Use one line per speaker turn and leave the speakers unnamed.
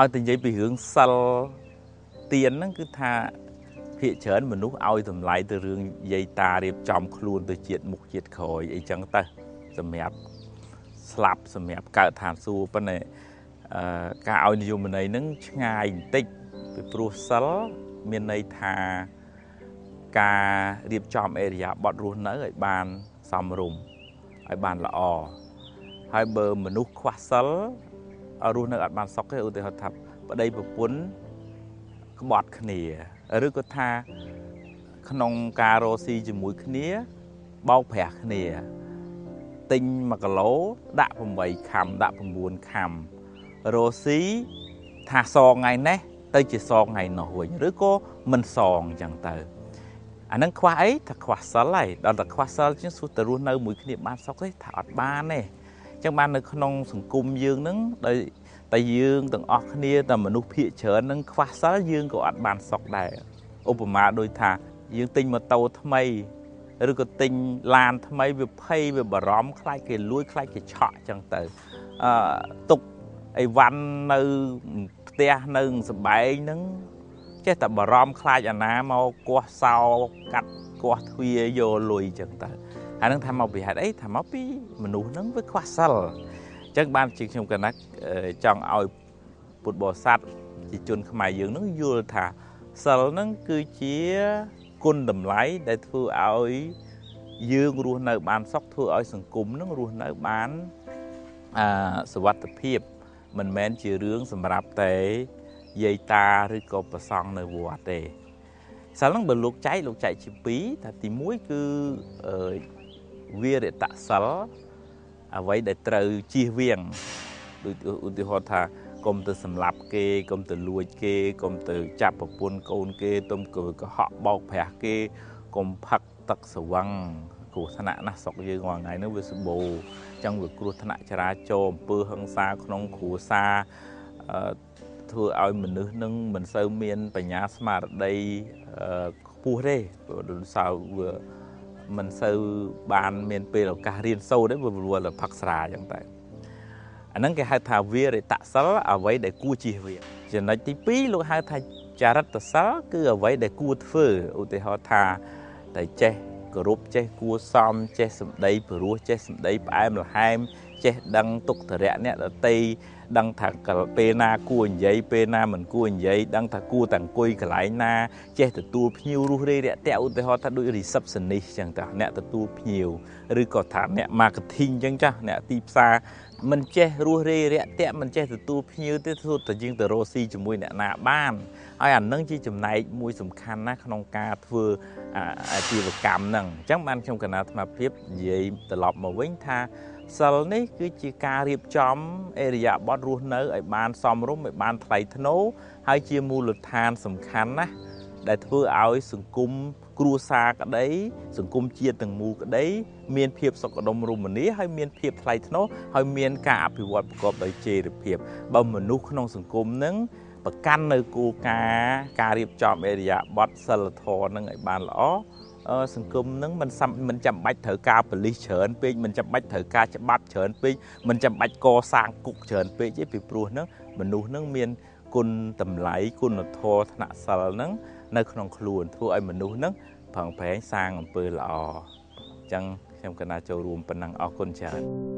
ឲ្យតែនិយាយពីរឿងសិលទៀនហ្នឹងគឺថាភាកច្រើនមនុស្សឲ្យតម្លៃទៅរឿងយាយតារៀបចំខ្លួនទៅជាតិមុខជាតិក្រោយអីចឹងទៅសម្រាប់ស្លាប់សម្រាប់កើតឋានសួគ៌ប៉ុន្តែអឺការឲ្យនិយមន័យហ្នឹងឆ្ងាយបន្តិចពីព្រោះសិលមានន័យថាការរៀបចំអេរិយាបថរស់នៅឲ្យបានសមរម្យឲ្យបានល្អហើយបើមនុស្សខ្វះសិល រស់នៅអត់បានសុខទេឧទាហរណ៍ថាប្តីប្រពន្ធក្បត់គ្នាឬក៏ថាក្នុងការរស់ស៊ីជាមួយគ្នាបោកប្រាស់គ្នាទិញ1គីឡូដាក់8ខាំដាក់9ខាំរស់ស៊ីថាសងថ្ងៃនេះទៅជាសងថ្ងៃនោះវិញឬក៏មិនសងអញ្ចឹងទៅអានឹងខ្វះអីថាខ្វះសិលហើយដល់តែខ្វះសិលជាងសួរទៅរស់នៅមួយគ្នាបានសុខទេថាអត់បានទេ អញ្ចឹងបាននៅក្នុងសង្គមយើងនឹងដោយតែយើងទាំងអស់គ្នាតែមនុស្សភាគច្រើននឹងខ្វះសិលយើងក៏អត់បានសុខដែរឧបមាដូចថាយើងទិញម៉ូតូថ្មីឬក៏ទិញឡានថ្មីវាភ័យវាបារម្ភខ្លាចគេលួចខ្លាចគេឆក់អញ្ចឹងទៅអឺទុកអីវ៉ាន់នៅផ្ទះនៅសំបែងហ្នឹងចេះតែបារម្ភខ្លាចអាណាមកគាស់សោកាត់គាស់ទ្វារយកលុយអញ្ចឹងទៅ អានឹងថាមកពីហេតុអីថាមកពីមនុស្សហ្នឹងវាខ្វះសិលចឹងបានជាខ្ញុំកណាត់ចង់ឲ្យពុទ្ធបរិស័ទជាជនខ្មែរយើងនឹងយល់ថាសិលនឹងគឺជាគុណតម្លៃដែលធ្វើឲ្យយើងរស់នៅបានសុខធ្វើឲ្យសង្គមនឹងរស់នៅបានអសវត្ថភាពមិនមែនជារឿងសម្រាប់តែយាយតាឬក៏ប្រសង់នៅវត្តទេសិលនឹងបើលោកចែកលោកចែកជាពីរថាទី1គឺ វិរិតសិលអ្វីដែលត្រូវជៀសវាងដូចឧទាហរណ៍ថាកុំទៅសម្លាប់គេកុំទៅលួចគេកុំទៅចាប់ប្រពន្ធកូនគេទុំកុហកបោកប្រាស់គេកុំផឹកទឹកស្វឹងគ្រោះថ្នាក់ណាស់ស្រុកយើងរាល់ថ្ងៃនេះវាសបោអញ្ចឹងវាគ្រោះថ្នាក់ចរាចរណ៍អំពើហិង្សាក្នុងគ្រួសារធ្វើឲ្យមនុស្សនឹងមិនសូវមានបញ្ញាស្មារតីខ្ពស់ទេដោយសារវា មិនសូវបានមានពេលឱកាសរៀនសូត្រទេវាវល់តែផឹកស្រាអញ្ចឹងតែអាហ្នឹងគេហៅថាវារិតសិលអ្វីដែលគួរជៀសវាងចំណុចទី2លោកហៅថាចរិតសិលគឺអ្វីដែលគួរធ្វើឧទាហរណ៍ថាតែចេះគោរពចេះគួរសមចេះសម្ដីព្រោះចេះសម្ដីផ្អែមល្ហែម ចេះដឹងទុកតរៈអ្នកដតីដឹងថាពេលណាគួរនិយាយពេលណាមិនគួរនិយាយដឹងថាគួរតែអង្គុយកន្លែងណា ចេះទទួលភ្ញៀវរុះរេរាក់តាក់ឧទាហរណ៍ថាដូច receptionist ចឹងតាអ្នកទទួលភ្ញៀវឬក៏ថាអ្នក marketing ចឹងចាស់អ្នកទីផ្សារមិនចេះរស់រេរាក់តាក់មិនចេះទទួលភ្ញៀវទេធ្វើតែយើងទៅរស់ស៊ីជាមួយអ្នកណាបានហើយអានឹងជាចំណែកមួយសំខាន់ណាស់ក្នុងការធ្វើអាជីវកម្មហ្នឹងអញ្ចឹងបានខ្ញុំកណាអាត្មាភាពនិយាយត្រឡប់មកវិញថា សិលនេះគឺជាការរៀបចំអេរិយាបថរស់នៅឲ្យបានសមរម្យឲ្យបានថ្លៃថ្នូរហើយជាមូលដ្ឋានសំខាន់ណាស់ដែលធ្វើឲ្យសង្គមគ្រួសារក្តី សង្គមជាតិទាំងមូលក្តី មានភាពសុខដុមរមនាហើយមានភាពថ្លៃថ្នូរហើយមានការអភិវឌ្ឍប្រកបដោយចីរភាពបើមនុស្សក្នុងសង្គមនឹងប្រកាន់នៅគោលការណ៍ការរៀបចំអេរិយាបថសិលធម៌នឹងឲ្យបានល្អ សង្គមនឹងមិនមិនចាំបាច់ត្រូវការបលិសច្រើនពេកមិនចាំបាច់ត្រូវការច្បាប់ច្រើនពេកមិនចាំបាច់កសាងគុកច្រើនពេកទេពីព្រោះនឹងមនុស្សនឹងមានគុណតម្លៃគុណធម៌ថ្នាក់សិលនឹងនៅក្នុងខ្លួនធ្វើឲ្យមនុស្សនឹងប្រឹងប្រែងសាងអំពើល្អអញ្ចឹងខ្ញុំកណាចូលរួមប៉ុណ្ណឹងអរគុណច្រើន